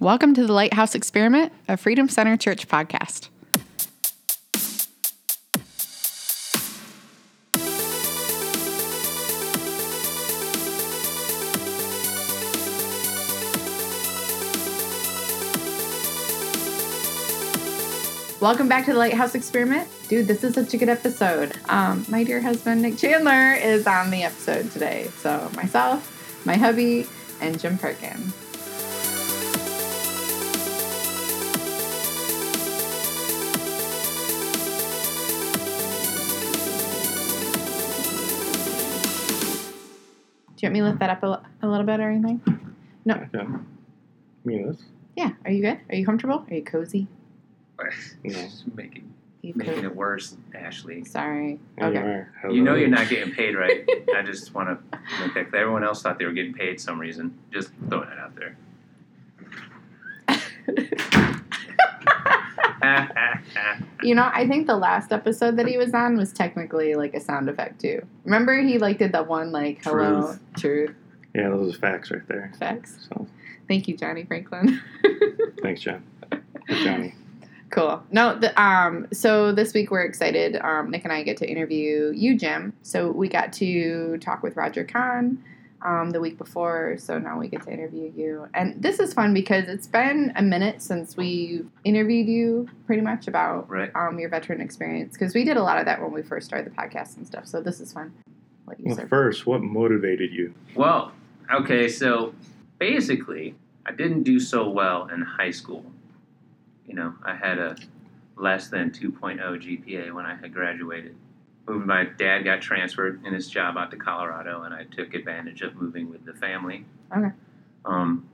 Welcome to the Lighthouse Experiment, a Freedom Center Church podcast. Welcome back to the Lighthouse Experiment. Dude, this is such a good episode. Um, my dear husband, Nick Chandler, is on the episode today. So, myself, my hubby, and Jim Perkin. Do you want me to lift that up a, a little bit or anything? No. Okay. Me this? Yeah. Are you good? Are you comfortable? Are you cozy? No. Making you making cozy? it worse, Ashley. Sorry. Here you Okay. You know you're not getting paid, right? I just want to make that clear. Everyone else thought they were getting paid some reason. Just throwing it out there. You know, I think the last episode that he was on was technically like a sound effect too. Remember, he like did that one like hello truth Yeah, those are facts right there. Facts. So Thank you, Johnny Franklin. thanks, John. Johnny. Cool. No, the, um, so this week we're excited. Um, Nick and I get to interview you, Jim. So we got to talk with Roger Kahn um, the week before. So now we get to interview you. And this is fun because it's been a minute since we interviewed you pretty much about right. um, your veteran experience because we did a lot of that when we first started the podcast and stuff. So this is fun. Let you Well, start. first, what motivated you? Well, okay, so basically, I didn't do so well in high school. You know, I had a less than 2.0 GPA when I had graduated. Moved- My dad got transferred in his job out to Colorado, and I took advantage of moving with the family. Okay. Um,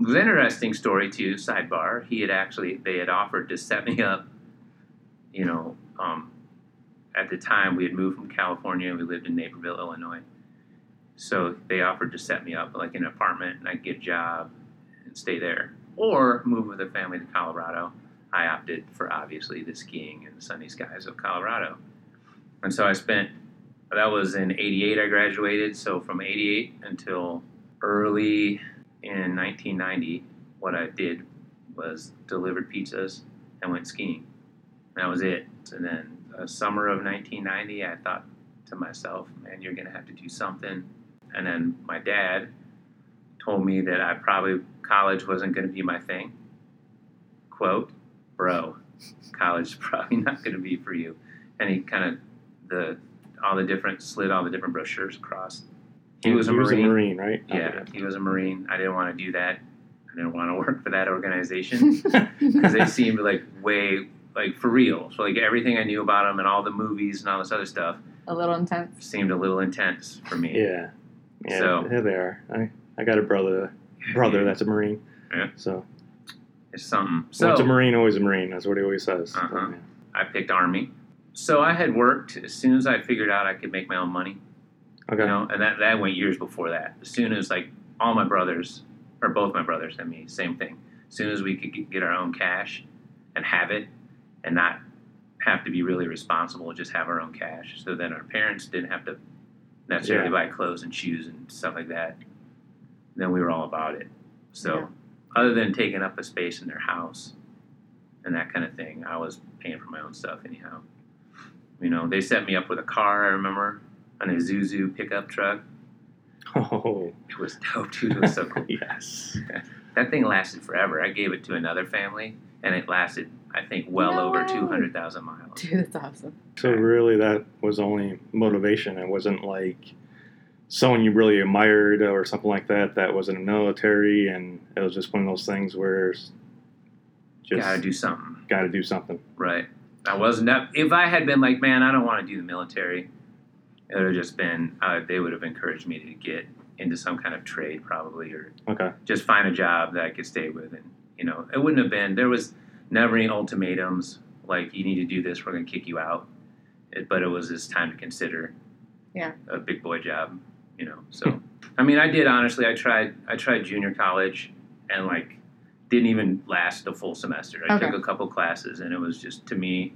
it was an interesting story too. Sidebar: He had actually they had offered to set me up. You know, um, at the time we had moved from California. We lived in Naperville, Illinois. So they offered to set me up like in an apartment, and I'd get a job and stay there, or move with the family to Colorado. I opted for obviously the skiing and the sunny skies of Colorado, and so I spent. That was in '88. I graduated, so from '88 until early in 1990, what I did was delivered pizzas and went skiing. That was it. And then uh, summer of 1990, I thought to myself, man, you're going to have to do something. And then my dad told me that I probably, college wasn't going to be my thing. Quote, bro, college is probably not going to be for you. And he kind of, the, all the different, slid all the different brochures across. He was a Marine. right? Yeah, he was a Marine. I didn't want to do that. I didn't want to work for that organization because they seemed like way like for real. So like everything I knew about them and all the movies and all this other stuff a little intense. seemed a little intense for me. yeah. Yeah, So- yeah, they are. I, I got a brother brother that's a Marine. Yeah. So, It's something. so once a Marine, always a Marine. That's what he always says. Uh-huh. I picked Army. So I had worked as soon as I figured out I could make my own money. Okay. You know, and that that went years before that. As soon as like all my brothers, or both my brothers and me, same thing. As soon as we could get- our own cash and have it, and not have to be really responsible, just have our own cash. So then our parents didn't have to necessarily Yeah. buy clothes and shoes and stuff like that. Then we were all about it. So Yeah. other than taking up a space in their house and that kind of thing, I was paying for my own stuff anyhow. You know, they set me up with a car. I remember on Isuzu pickup truck. Oh, It was dope, dude. It was so cool. yes. That thing lasted forever. I gave it to another family, and it lasted, I think, well No over 200,000 miles. Dude, that's awesome. So really, that was only motivation. It wasn't like someone you really admired or something like that. That was in the military, and it was just one of those things where it's just Gotta do something, got to do something. right? I wasn't. If I had been like, man, I don't want to do the military, it would have just been. Uh, they would have encouraged me to get into some kind of trade, probably, or Okay. just find a job that I could stay with. And, you know, it wouldn't have been, there was never any ultimatums like, you need to do this, we're going to kick you out. It, but it was this time to consider Yeah. a big boy job, you know. So, I mean, I did honestly, I tried, I tried junior college and like didn't even last a full semester. I Okay. took a couple classes and it was just, to me,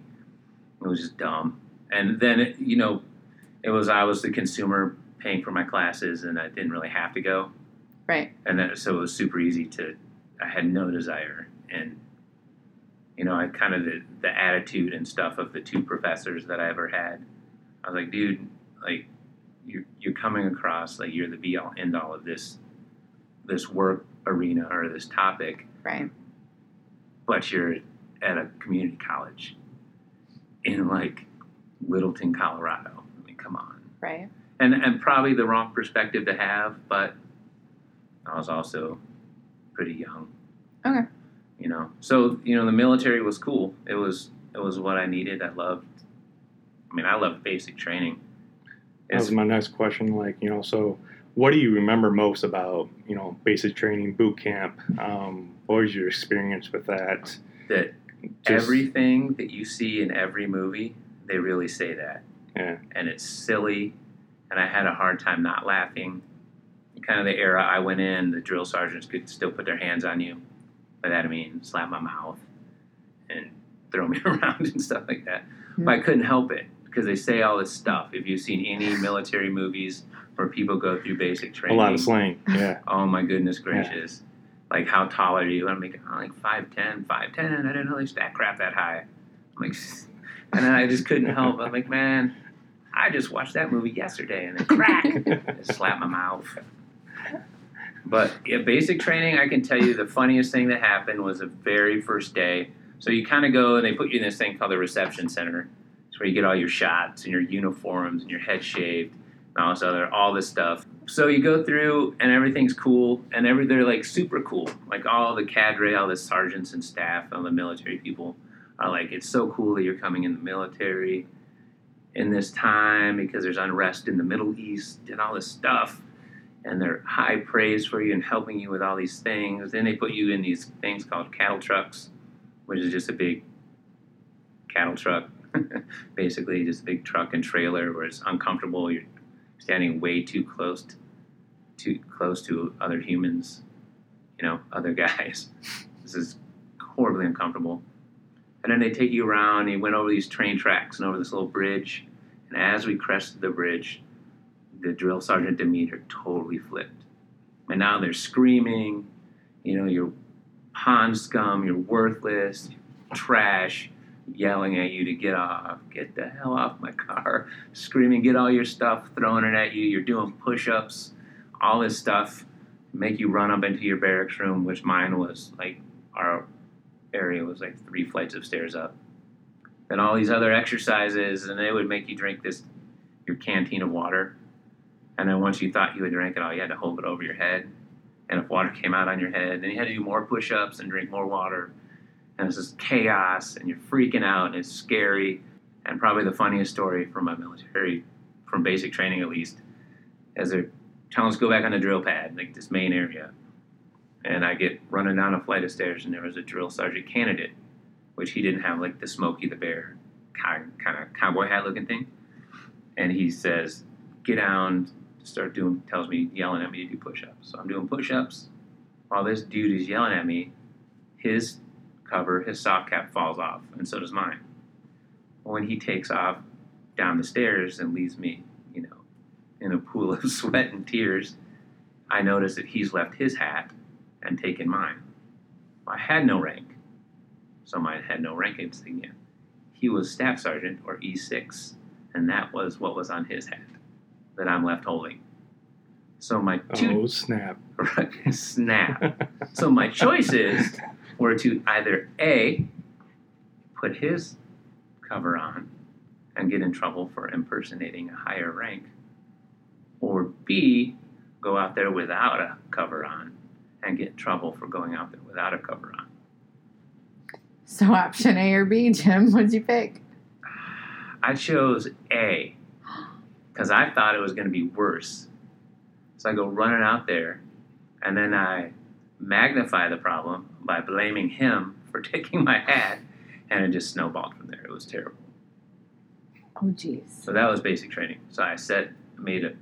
it was just dumb. And then, it, you know, it was, I was the consumer paying for my classes and I didn't really have to go Right. and then so it was super easy to I had no desire. And, you know, I kind of the, the attitude and stuff of the two professors that I ever had. I was like, dude, like, you're, you're coming across like you're the be all end all of this this work arena or this topic, Right. but you're at a community college in like Littleton, Colorado. I mean, come on. Right. And and probably the wrong perspective to have, but I was also pretty young. Okay. You know. So, you know, the military was cool. It was it was what I needed. I loved I mean, I loved basic training. That was my next question. Like, you know, so what do you remember most about, you know, basic training, boot camp? Um, what was your experience with that? that Just- everything that you see in every movie, they really say that. Yeah. And it's silly, and I had a hard time not laughing. Kind of the era I went in, the drill sergeants could still put their hands on you. By that I mean slap my mouth and throw me around and stuff like that. Hmm. But I couldn't help it because they say all this stuff. If you've seen any military movies where people go through basic training, A lot of slang. Yeah. Oh my goodness gracious. Like, how tall are you? And I'm like, I'm like 5'10, 5'10. I didn't they stack crap that high. I'm like, and then I just couldn't help. I'm like, man, I just watched that movie yesterday and then crack, just slap my mouth. But yeah, basic training, I can tell you the funniest thing that happened was the very first day. So you kind of go and they put you in this thing called the reception center. It's where you get all your shots and your uniforms and your head shaved and all this other, all this stuff. So you go through and everything's cool and every they're like super cool. Like all the cadre, all the sergeants and staff, all the military people are like, it's so cool that you're coming in the military in this time because there's unrest in the Middle East and all this stuff. And they're high praise for you and helping you with all these things. Then they put you in these things called cattle trucks, which is just a big cattle truck, basically just a big truck and trailer where it's uncomfortable. You're standing way too close to, too close to other humans, you know, other guys. This is horribly uncomfortable. And then they take you around. And you went over these train tracks and over this little bridge. And as we crested the bridge, the drill sergeant demeanor totally flipped. And now they're screaming, you know, you're pond scum, you're worthless, trash, yelling at you to get off, get the hell off my car, screaming, get all your stuff, throwing it at you. You're doing push ups, all this stuff, make you run up into your barracks room, which mine was like our area was like three flights of stairs up. Then all these other exercises, and they would make you drink this your canteen of water. And then once you thought you had drank it all, you had to hold it over your head. And if water came out on your head, then you had to do more push ups and drink more water. And it's just chaos, and you're freaking out, and it's scary. And probably the funniest story from my military, from basic training at least, as they're telling us go back on the drill pad, like this main area. And I get running down a flight of stairs, and there was a drill sergeant candidate, which he didn't have like the Smokey the Bear kind of cowboy hat looking thing. And he says, Get down, start doing, tells me, yelling at me to do push ups. So I'm doing push ups. While this dude is yelling at me, his cover, his soft cap falls off, and so does mine. When he takes off down the stairs and leaves me, you know, in a pool of sweat and tears, I notice that he's left his hat and taken mine. I had no rank, so mine had no rank insignia. He was staff sergeant or E6, and that was what was on his hat that I'm left holding. So my two Oh, snap. snap. So my choices were to either A, put his cover on and get in trouble for impersonating a higher rank, or B, go out there without a cover on and get in trouble for going out there without a cover on. So option A or B, Jim, what'd you pick? I chose A because I thought it was going to be worse. So I go running out there, and then I magnify the problem by blaming him for taking my hat, and it just snowballed from there. It was terrible. Oh, jeez. So that was basic training. So I set, made a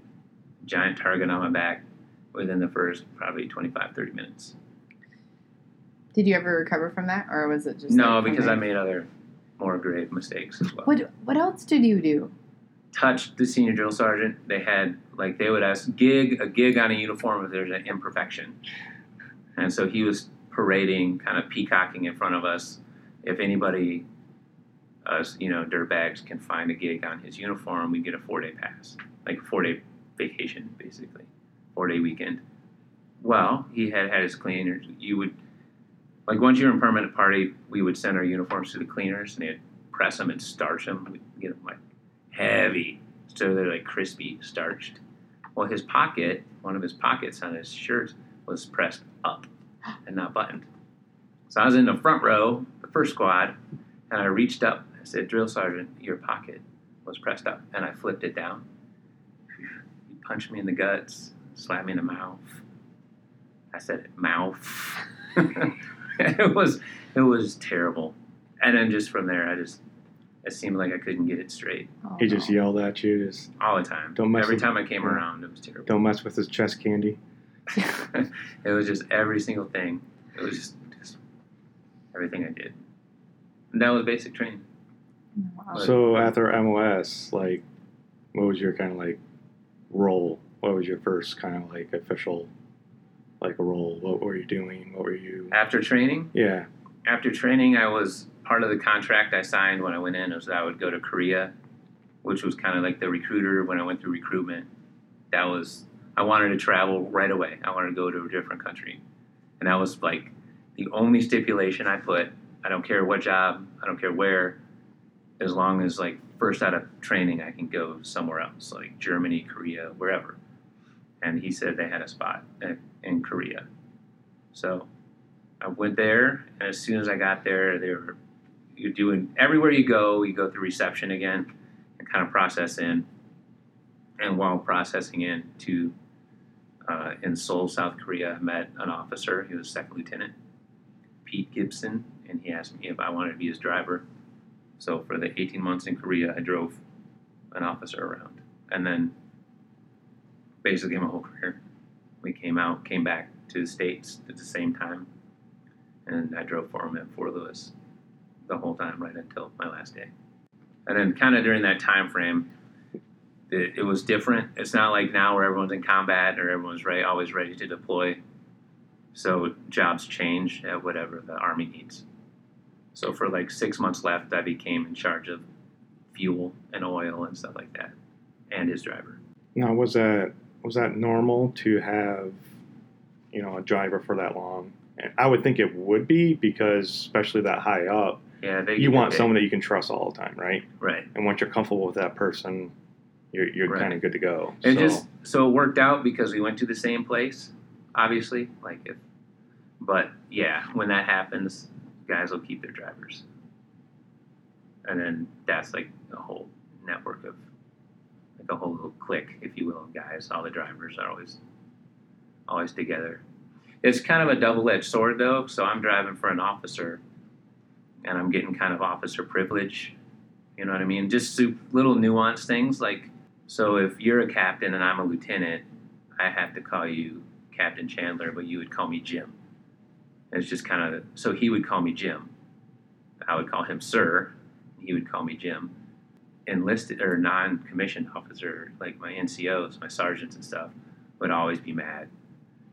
giant target on my back within the first probably 25, 30 minutes. Did you ever recover from that, or was it just No, like, because. I made other more grave mistakes as well. What What else did you do? touched the senior drill sergeant. They had like they would ask gig a gig on a uniform if there's an imperfection, and so he was parading, kind of peacocking in front of us. If anybody, us, you know, dirtbags can find a gig on his uniform, we get a four day pass, like a four day vacation, basically, four day weekend. Well, he had had his cleaners. You would, like, once you're in permanent party, we would send our uniforms to the cleaners and they'd press them and starch them. We'd get them like heavy, so they're like crispy, starched. Well, his pocket, one of his pockets on his shirt, was pressed up and not buttoned. So I was in the front row, the first squad, and I reached up. I said, "Drill sergeant, your pocket was pressed up," and I flipped it down. He punched me in the guts, slapped me in the mouth. I said, "Mouth." it was it was terrible. And then just from there, I just it seemed like I couldn't get it straight Oh, He just no. yelled at you, just all the time. Don't mess Every with- time I came yeah. around, it was terrible. don't mess with his chest candy. it was just every single thing. It was just, just everything I did. And that was basic training. Wow. So after MOS, like, what was your kind of like role? What was your first kind of like official, like role? What were you doing? What were you? After training, Yeah. after training, I was part of the contract I signed when I went in was that I would go to Korea, which was kind of like the recruiter when I went through recruitment. That was I wanted to travel right away. I wanted to go to a different country, and that was like the only stipulation I put. I don't care what job, I don't care where, as long as like first out of training I can go somewhere else, like Germany, Korea, wherever. And he said they had a spot in- Korea, so I went there, and as soon as I got there, they were you're doing everywhere you go, you go through reception again and kind of process in. And while processing in to uh, in Seoul, South Korea, I met an officer. He was second lieutenant, Pete Gibson, and he asked me if I wanted to be his driver. So for the 18 months in Korea, I drove an officer around, and then basically my whole career, we came out, came back to the states at the same time, and I drove for him at Fort Lewis the whole time right until my last day. And then kind of during that time frame, it, it was different. It's not like now where everyone's in combat or everyone's ready, always ready to deploy. So jobs change at whatever the army needs. So for like six months left, I became in charge of fuel and oil and stuff like that, and his driver. Now, was that was that normal to have, you know, a driver for that long? And I would think it would be because, especially that high up, Yeah, they you want they- someone that you can trust all the time, right? right. And once you're comfortable with that person, you're, you're Right. kind of good to go. It so, just so it worked out because we went to the same place, obviously. Like if, but yeah, when that happens, guys will keep their drivers, and then that's like a whole network of, like a whole little clique, if you will, of guys. All the drivers are always, always together. It's kind of a double-edged sword, though. So I'm driving for an officer, and I'm getting kind of officer privilege. You know what I mean? Just little nuanced things like so if you're a captain and I'm a lieutenant, I have to call you Captain Chandler, but you would call me Jim. It's just kind of so he would call me Jim. I would call him Sir. He would call me Jim. Enlisted or non-commissioned officer, like my NCOs, my sergeants and stuff, would always be mad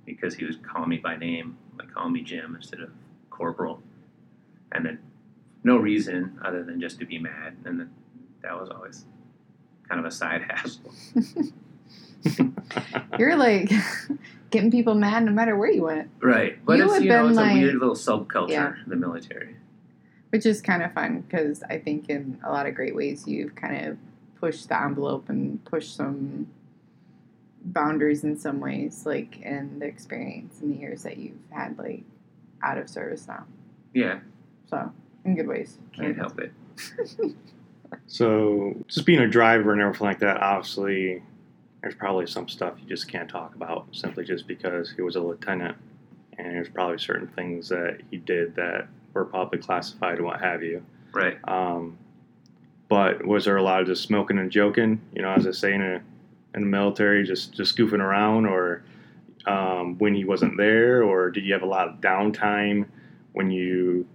because he was calling me by name, like calling me Jim instead of Corporal, and then no reason other than just to be mad, and that was always kind of a side hassle. You're like getting people mad no matter where you went, Right, but You it's you know been, it's like- a weird little subculture Yeah. in the military. which is kind of fun because I think in a lot of great ways you've kind of pushed the envelope and pushed some boundaries in some ways, like in the experience in the years that you've had, like out of service now. Yeah, So in good ways. can't help it. So, just being a driver and everything like that, obviously, there's probably some stuff you just can't talk about simply just because he was a lieutenant, and there's probably certain things that he did that were probably classified and what have you. Right. Um, but was there a lot of just smoking and joking? You know, as I say in, a, in the military, just just goofing around, or um, when he wasn't there, or did you have a lot of downtime when you,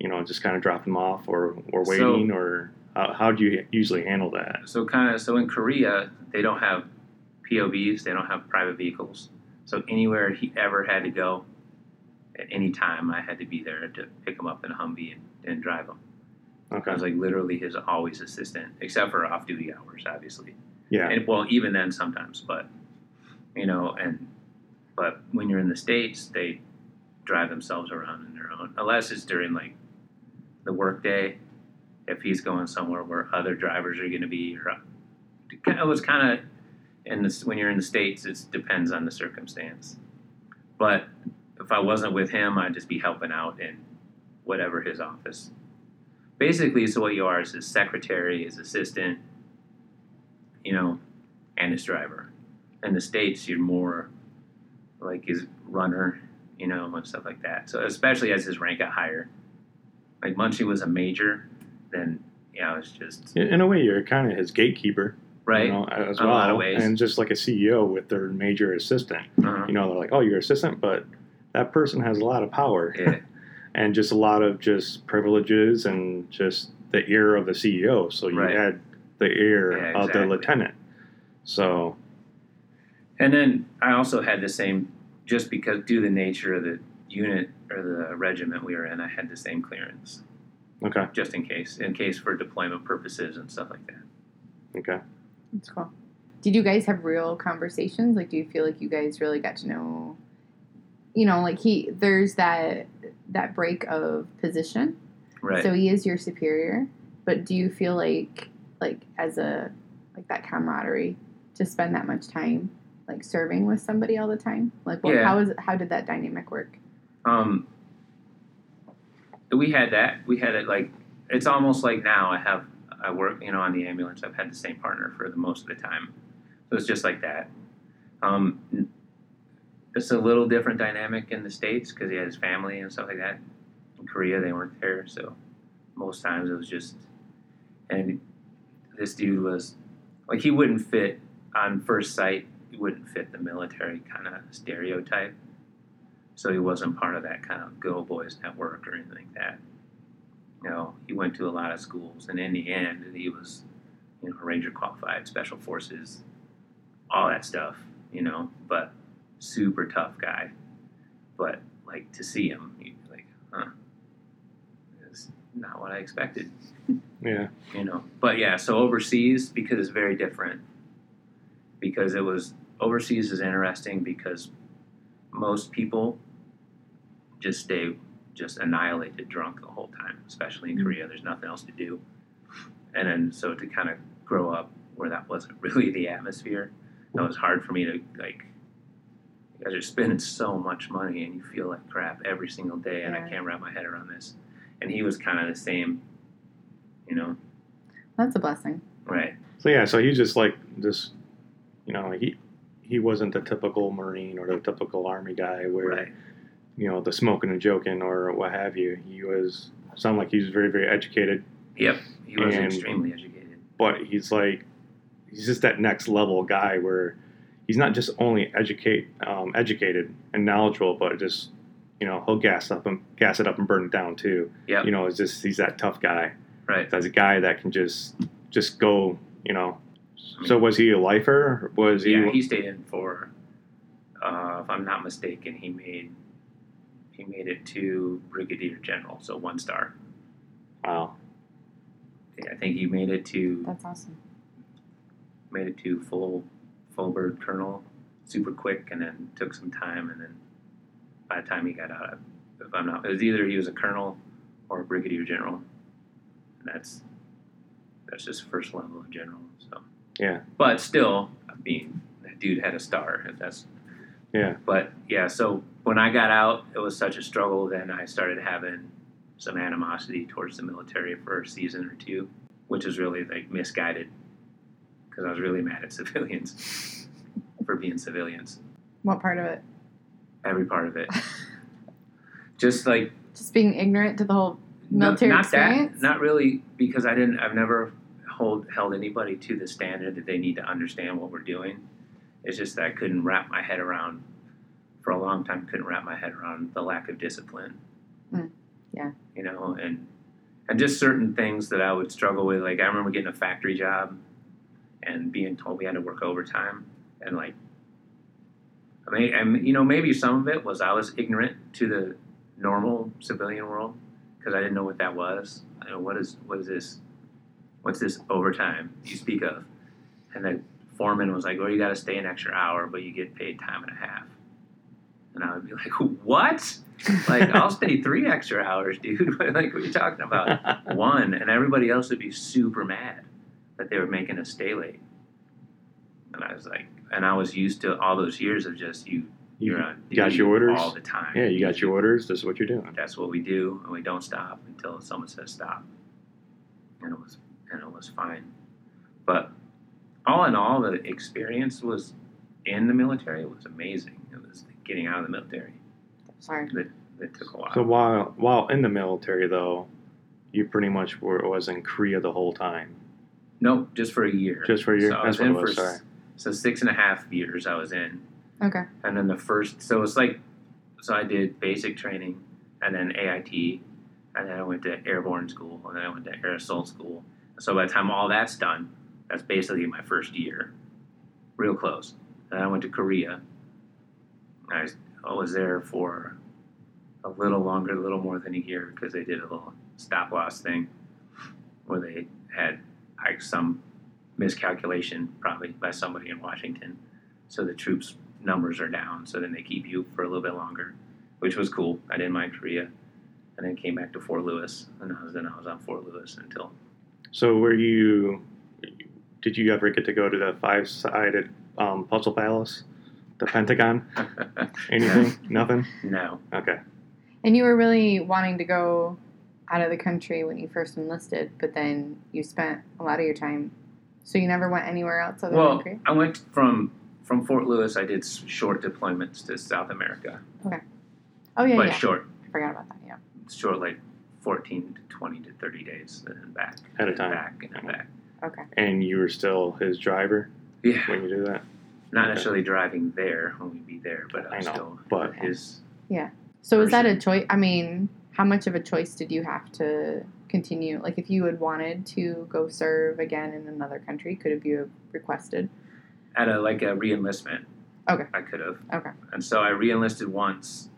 you know, just kind of dropped him off, or or So- waiting, or how how do you usually handle that? So kind of so in Korea they don't have POVs, they don't have private vehicles. So anywhere he ever had to go, at any time I had to be there to pick him up in a Humvee and, and drive him. Okay. I was like literally his always assistant, except for off duty hours, obviously. Yeah. And well, even then sometimes, but you know, and but when you're in the states, they drive themselves around in their own, unless it's during like the workday. If he's going somewhere where other drivers are going to be, it was kind of in this when you're in the states, it depends on the circumstance. But if I wasn't with him, I'd just be helping out in whatever his office. Basically, so what you are is his secretary, his assistant, you know, and his driver. In the states, you're more like his runner, you know, and stuff like that. So especially as his rank got higher, like Munchie was a major, then yeah, it was just In a way, you're kind of his gatekeeper, right. You know, as In a well, lot of ways. and just like a CEO with their major assistant. Uh-huh. You know, they're like, "Oh, you're assistant," but that person has a lot of power Yeah, and just a lot of just privileges and just the ear of the CEO. So you Right. had the ear Yeah, of the lieutenant. So and then I also had the same, just because due to the nature of the unit or the regiment we were in, I had the same clearance, okay, just in case, in case for deployment purposes and stuff like that. okay. That's cool. Did you guys have real conversations? Like, do you feel like you guys really got to know? You know, like he there's that that break of position. Right. So he is your superior, but do you feel like like as a like that camaraderie to spend that much time like serving with somebody all the time? Like, what, Yeah. how is how did that dynamic work? Um, we had that. We had it like it's almost like now I have I work you know on the ambulance. I've had the same partner for the most of the time, so it's just like that. Um, it's a little different dynamic in the states because he had his family and stuff like that. In Korea, they weren't there, so most times it was just and this dude was like he wouldn't fit on first sight. He wouldn't fit the military kind of stereotype so he wasn't part of that kind of Go Boys network or anything like that. You know, he went to a lot of schools, and in the end, he was, you know, Ranger qualified, Special Forces, all that stuff. You know, but super tough guy. But like to see him, you'd be like, huh? It's not what I expected Yeah, you know but yeah so overseas because it's very different because it was overseas is interesting because most people just stay just annihilated drunk the whole time especially in Mhm. korea. There's nothing else to do. And then so to kind of grow up where that wasn't really the atmosphere that was hard for me to like you guys are spending so much money and you feel like crap every single day and i can't wrap my head around this. And he was kind of the same you know? That's a blessing. right. So yeah, so he's just like this, you know, he he wasn't the typical Marine or the typical Army guy where right you know the smoking and joking or what have you. He was sound like he was very very educated, Yep, he was And- extremely educated. but he's like he's just that next level guy where he's not just only educate um, educated and knowledgeable, but just you know he'll gas up and gas it up and burn it down too. Yeah, You know, it's just he's that tough guy. Right. That's a guy that can just just go. You know. I mean- So was he a lifer? Was he? yeah, he stayed in for, uh, if I'm not mistaken, he made he made it to brigadier general, so one star. wow. Yeah, I think he made it to That's awesome. made it to full full bird colonel, super quick, and then took some time, and then by the time he got out, if I'm not, it was either he was a colonel or a brigadier general, and that's that's just first level of general. So Yeah. but still, I mean, that dude had a star. If that's Yeah. But yeah, so when I got out, it was such a struggle. Then I started having some animosity towards the military for a season or two, which was really like misguided because I was really mad at civilians for being civilians. What part of it? Every part of it, just like Just being ignorant to the whole no- military not experience. that, not really, because I didn't. I've never hold held anybody to the standard that they need to understand what we're doing. It's just that I couldn't wrap my head around for a long time. Couldn't wrap my head around the lack of discipline. Mm, yeah. You know, and and just certain things that I would struggle with. Like I remember getting a factory job and being told we had to work overtime, and like, I mean, and you know, maybe some of it was I was ignorant to the normal civilian world because I didn't know what that was. I know what is what is this? What's this overtime you speak of? And the foreman was like, "Well, you got to stay an extra hour, but you get paid time and a half." And I would be like, "What? Like, I'll stay three extra hours, dude. like, what are you talking about? One." And everybody else would be super mad that they were making us stay late. And I was like, and I was used to all those years of just you. You You're on got your orders? all the time. yeah, you got your orders. This is what you're doing. That's what we do, and we don't stop until someone says stop. And it was and it was fine. But all in all, the experience was in the military It was amazing. It was getting out of the military Sorry. that took a while. So while while in the military, though, you pretty much were was in Korea the whole time, nope, just for a year. just for your. So I was what in it was. for Sorry. so six and a half years I was in, Okay. and then the first so it's like so I did basic training, and then AIT, and then I went to airborne school, and then I went to air assault school. So by the time all that's done, that's basically my first year, real close. Then I went to Korea. I was, I was there for a little longer, a little more than a year, because they did a little stop loss thing, where they had like some miscalculation probably by somebody in Washington, so the troops numbers are down. So then they keep you for a little bit longer, which was cool. I didn't mind Korea, and then came back to Fort Lewis, and I was then I was on Fort Lewis until So were you? Did you ever get to go to the five-sided um, puzzle palace, the Pentagon? Anything? Nothing. no. Okay. And you were really wanting to go out of the country when you first enlisted, but then you spent a lot of your time. So you never went anywhere else other Well, than Korea? I went from from Fort Lewis. I did short deployments to South America, Okay. Oh, yeah, but yeah. short, I forgot about that, yeah. short like fourteen to twenty to thirty days, and then back At a time. back and then back. Okay. And you were still his driver Yeah, when you do that. Not Okay. necessarily driving there when we'd be there, but I I know, still but- his. Yeah. So was that a choice? I mean, how much of a choice did you have to continue? Like, if you had wanted to go serve again in another country, could have you have requested? at a like a reenlistment. Okay. I could have. Okay. And so I reenlisted once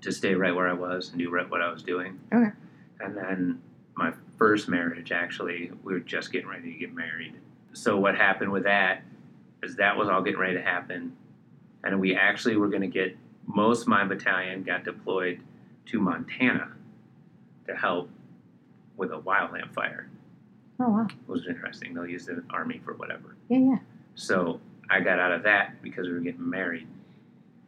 to stay right where I was and do right what I was doing. Okay. And then my first marriage, actually, we were just getting ready to get married. So what happened with that is that was all getting ready to happen, and we actually were going to get most of my battalion got deployed to Montana to help with a wildland fire. Oh, wow. It was interesting. They'll use the army for whatever. Yeah, yeah. So I got out of that because we were getting married.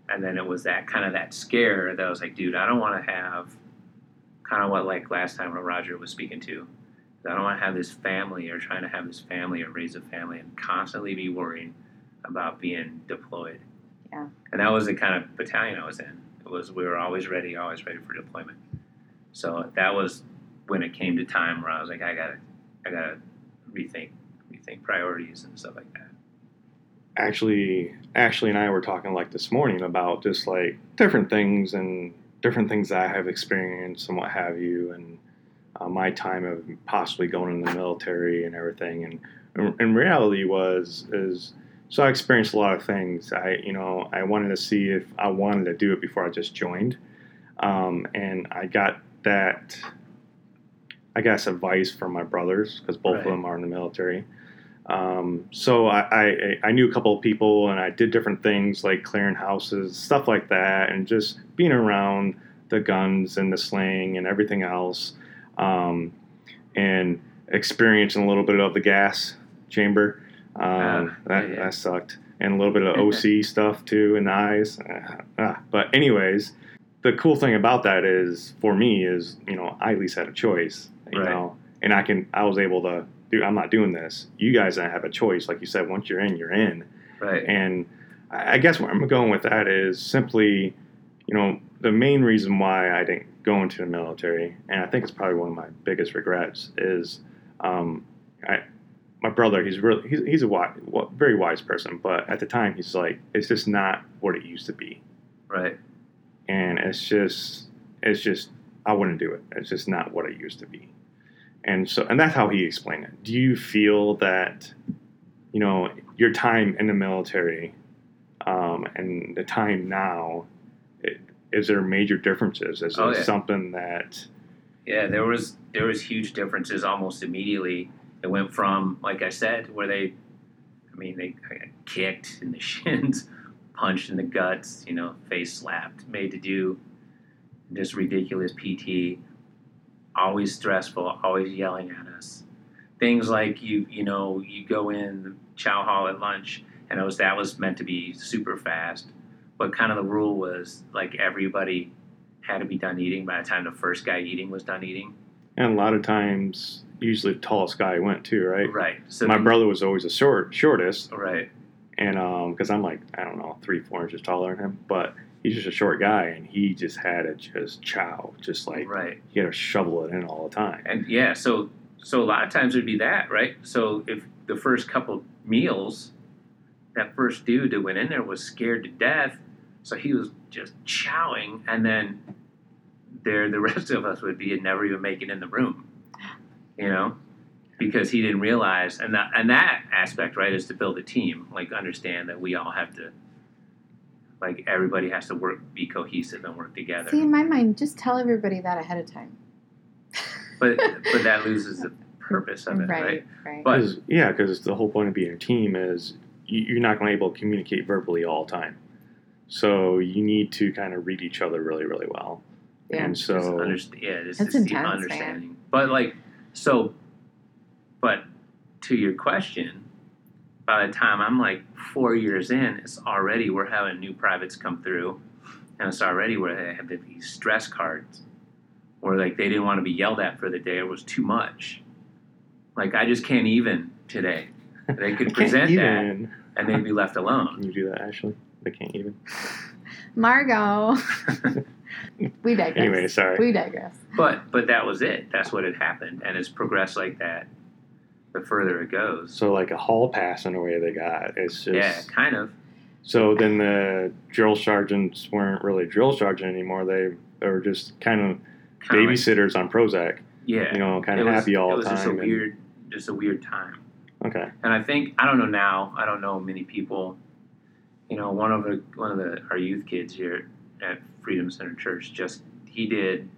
And then it was that kind of that scare that I was like, dude, I don't want to have kind of what like last time when Roger was speaking to. I don't want to have this family or trying to have this family or raise a family and constantly be worrying about being deployed. Yeah. And that was the kind of battalion I was in. It was we were always ready, always ready for deployment. So that was when it came to time where I was like, I gotta I gotta rethink rethink priorities and stuff like that. actually Ashley and I were talking like this morning about just like different things and different things that I have experienced and what have you and uh, my time of possibly going in the military and everything and in, in reality was is so I experienced a lot of things. I you know I wanted to see if I wanted to do it before I just joined. Um, and I got that I guess advice from my brothers because both of them are in the military. Um, so I, I I knew a couple of people and I did different things like clearing houses, stuff like that, and just being around the guns and the sling and everything else, um, and experiencing a little bit of the gas chamber. Um, Ah, that yeah, that sucked, and a little bit of OC stuff too in the eyes. Ah, ah. But anyways, the cool thing about that is for me is you know I at least had a choice, you Right. know, and I can I was able to do. I'm not doing this. You guys don't have a choice, like you said. Once you're in, you're in. Right. And I I guess where I'm going with that is simply, you know, the main reason why I didn't go into the military, and I think it's probably one of my biggest regrets, is um, I, my brother. He's really he's, he's a wise, very wise person, but at the time he's like, it's just not what it used to be, Right. and it's just it's just I wouldn't do it. It's just not what it used to be, and so and that's how he explained it. Do you feel that, you know, your time in the military, um, and the time now, it, is there major differences? Is Oh, it yeah. something that Yeah, there was there was huge differences almost immediately. It went from like I said, where they, I mean, they kicked in the shins, punched in the guts, you know, face slapped, made to do just ridiculous PT, always stressful, always yelling at us. Things like you you know you go in chow hall at lunch, and it was that was meant to be super fast, but kind of the rule was like everybody had to be done eating by the time the first guy eating was done eating. and a lot of times usually the tallest guy went too, right? Right. So My then- brother was always the short shortest, Right. and um, because I'm like I don't know three four inches taller than him, but he's just a short guy, and he just had to just chow, just like Right. he had to shovel it in all the time. And yeah, so so a lot of times it'd be that, right? So if the first couple meals, that first dude that went in there was scared to death, so he was just chowing, and then there the rest of us would be and never even make it in the room, you know, because he didn't realize, and that and that aspect, right, is to build a team, like understand that we all have to, like everybody has to work, be cohesive, and work together. See, in my mind, just tell everybody that ahead of time. but but that loses the purpose of it, right? right, right. But- Cause, yeah, because the whole point of being a team is you, you're not going to be able to communicate verbally all the time. So you need to kind of read each other really, really well. Yeah. And Just so, underst- yeah, it's That's just the intense, man. understanding. But like, so, but to your question, by the time I'm like four years in, it's already we're having new privates come through, and it's already where they have these stress cards, where like they didn't want to be yelled at for the day; it was too much. Like I just can't even today. They could can't present that, and they'd be left alone. Can you do that, Ashley? They can't even. Margot. we digress. Anyway, sorry. we digress. But but that was it. That's what had happened, and it's progressed like that. The further it goes, So like a hall pass in a way they got. It's just yeah, kind of. so then the drill sergeants weren't really drill sergeant anymore. They they were just kind of Kinda like- babysitters on Prozac. yeah, You know, kind it of was, happy all It was the just a time. and- weird, just a weird time. okay. And I think I don't know now. I don't know many people. You know, one of the one of the our youth kids here at Freedom Center Church just he did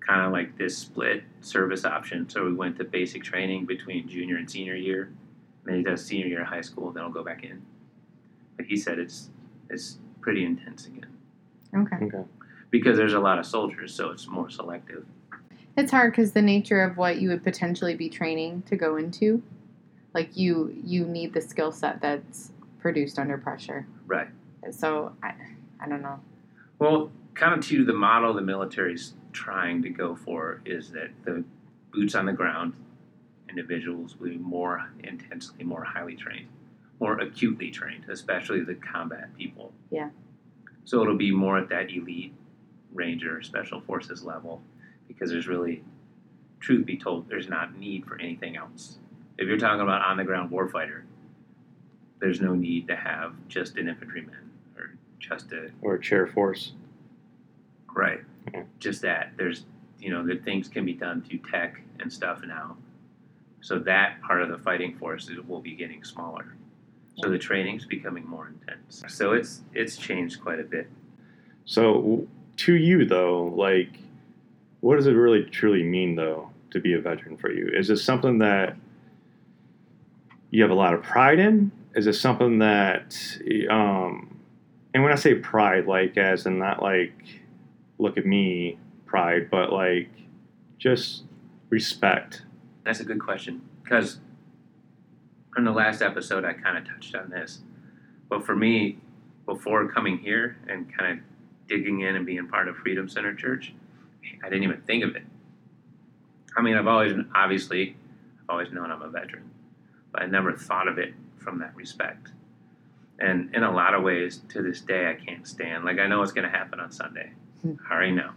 kind of like this split service option. So we went to basic training between junior and senior year. And then he does senior year of high school, then he'll go back in. But he said it's it's pretty intense again Okay. Okay. because there's a lot of soldiers, so it's more selective. It's hard because the nature of what you would potentially be training to go into, like you, you need the skill set that's produced under pressure. Right. So I, I don't know. Well, kind of to the model the military's trying to go for is that the boots on the ground individuals will be more intensely, more highly trained, more acutely trained, especially the combat people. Yeah. So it'll be more at that elite ranger special forces level because there's really, truth be told, there's not need for anything else. If you're talking about on the ground warfighter, there's no need to have just an infantryman just a Or a chair force. Right. Yeah. Just that there's you know that things can be done through tech and stuff now. So that part of the fighting force will be getting smaller. So the training's becoming more intense. So it's it's changed quite a bit. So to you though, like, what does it really truly mean though to be a veteran for you? Is it something that you have a lot of pride in? Is it something that, um, and when I say pride, like as in not like, look at me pride, but like just respect. That's a good question because in the last episode I kind of touched on this, but for me, before coming here and kind of digging in and being part of Freedom Center Church, I didn't even think of it. I mean, I've always obviously I've always known I'm a veteran, but I never thought of it from that respect. And in a lot of ways, to this day, I can't stand. Like I know what's going to happen on Sunday. Hmm. I already know.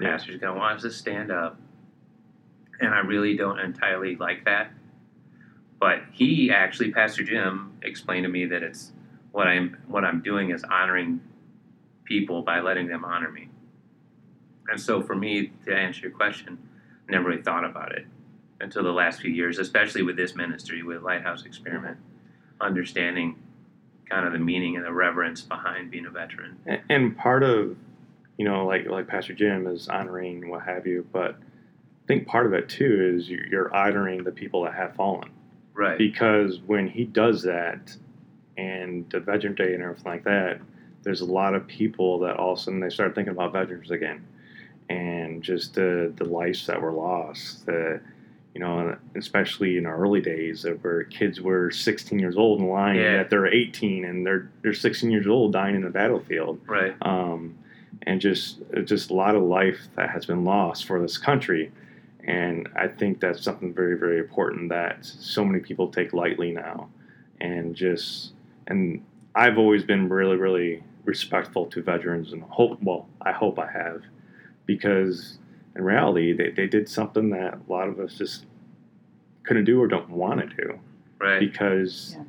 Yeah. Pastor's going to want us to stand up and I really don't entirely like that. But he actually, Pastor Jim, explained to me that it's what I'm what I'm doing is honoring people by letting them honor me. And so, for me to answer your question, I never really thought about it until the last few years, especially with this ministry, with Lighthouse Experiment, understanding kind of the meaning and the reverence behind being a veteran. A- And part of you know, like like Pastor Jim is honoring what have you, but I think part of it too is you- you're honoring the people that have fallen Right. because when he does that and the veteran day and everything like that there's a lot of people that all of a sudden they start thinking about veterans again and just the the lives that were lost the you know especially in our early days where kids were 16 years old in line Yeah. that they're 18 and they're they're 16 years old dying in the battlefield Right. um, and just just a lot of life that has been lost for this country. And I think that's something very very important that so many people take lightly now, and just and I've always been really really respectful to veterans and hope well I hope I have because in reality they, they did something that a lot of us just couldn't do or don't want to do Right. because Yeah.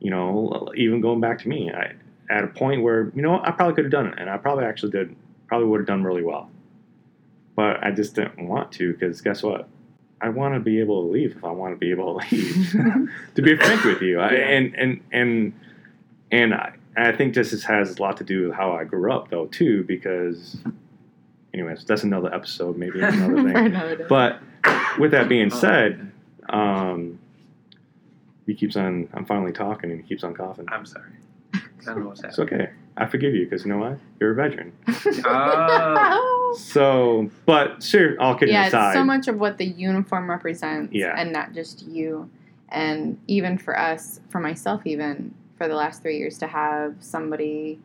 you know even going back to me i at a point where you know i probably could have done it and i probably actually did probably would have done really well but i just didn't want to because guess what i want to be able to leave if i want to be able to leave to be frank with you I, Yeah. and and and and I, I think this has a lot to do with how i grew up though too because anyways that's another episode maybe another thing another day. but with that being Oh. said um, he keeps on. I'm finally talking, and he keeps on coughing. I'm sorry. I don't know what's It's okay. I forgive you because you know what? You're a veteran. Oh. So, but sure, all kidding yeah, aside, it's so much of what the uniform represents, Yeah. and not just you. And even for us, for myself, even for the last three years, to have somebody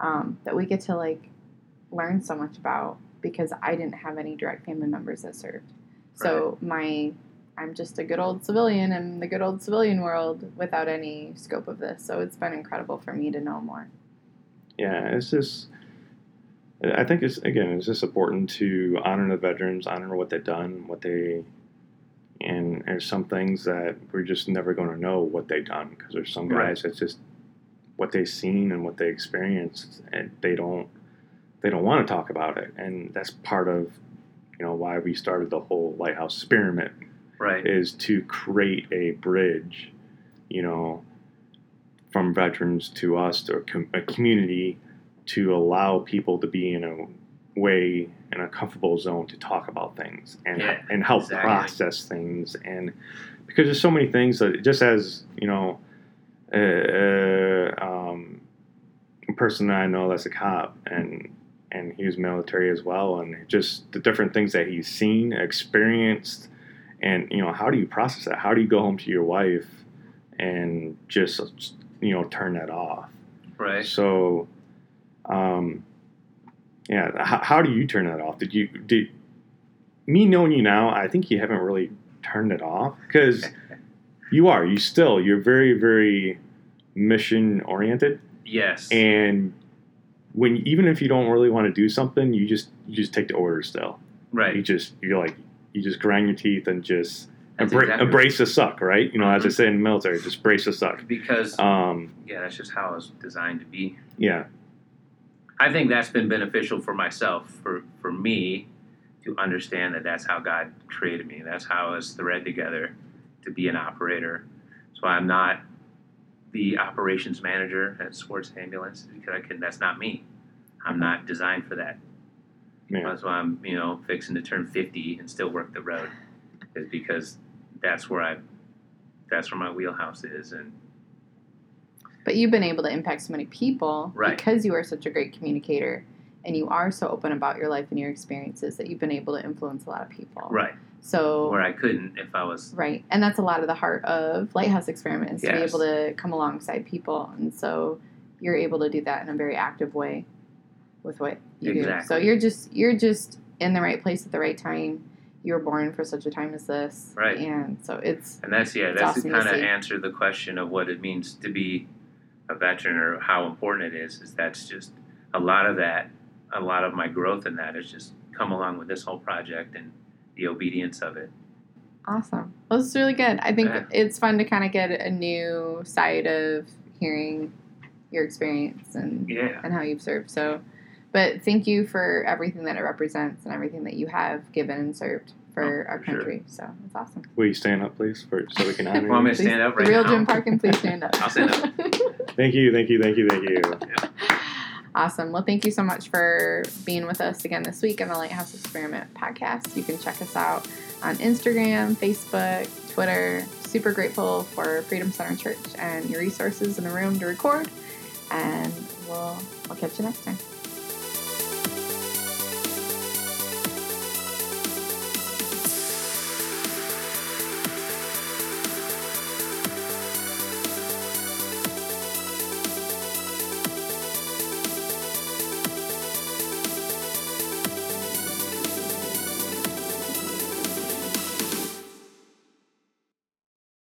um, that we get to like learn so much about because I didn't have any direct family members that served. So my I'm just a good old civilian in the good old civilian world without any scope of this. So it's been incredible for me to know more. yeah, it's just. I think it's again, it's just important to honor the veterans, honor what they've done, what they, and there's some things that we're just never going to know what they've done because there's some Right. guys that's just what they've seen and what they experienced, and they don't, they don't want to talk about it, and that's part of, you know, why we started the whole lighthouse experiment Right. is to create a bridge, you know, from veterans to us to a, com- a community to allow people to be in a way in a comfortable zone to talk about things and Yeah, and help exactly. process things and because there's so many things that just as you know uh, uh, um, a person that I know that's a cop and and he was military as well and just the different things that he's seen experienced and you know how do you process that how do you go home to your wife and just you know turn that off Right. so um yeah how, how do you turn that off did you did me knowing you now i think you haven't really turned it off because you are you still you're very very mission oriented Yes. and when even if you don't really want to do something you just you just take the orders still Right. you just you're like you just grind your teeth and just embra- exactly embrace the suck right you know as i Mhm. say in the military just brace the suck Because um yeah, that's just how I was designed to be. yeah I think that's been beneficial for myself, for for me, to understand that that's how God created me. That's how I was thread together to be an operator. So I'm not the operations manager at Sports Ambulance because I can. That's not me. I'm mm-hmm. not designed for that. yeah That's why I'm, you know, fixing to turn 50 and still work the road, is because that's where I, that's where my wheelhouse is, and But you've been able to impact so many people Right. because you are such a great communicator and you are so open about your life and your experiences that you've been able to influence a lot of people. right So where I couldn't if I was Right. And that's a lot of the heart of Lighthouse experiments is to be able to come alongside people. And so you're able to do that in a very active way with what you do. So you're just you're just in the right place at the right time. You were born for such a time as this. Right. And so it's And that's yeah, that's awesome kind of answer the question of what it means to be a veteran or how important it is. Is that's just a lot of that, a lot of my growth in that has just come along with this whole project and the obedience of it. awesome. Well, it's really good. I think Yeah. it's fun to kind of get a new side of hearing your experience and Yeah, and how you've served. So, but thank you for everything that it represents and everything that you have given and served for Oh, our for sure. country. So it's awesome. Will you stand up, please, for so we can honor Want me you? to stand up the right real now? Jim Parkin, please stand up. I'll stand up. Thank you, thank you, thank you, thank you. Awesome. Well, thank you so much for being with us again this week on the Lighthouse Experiment podcast. You can check us out on Instagram, Facebook, Twitter. Super grateful for Freedom Center Church and your resources in the room to record. And we'll, we'll catch you next time.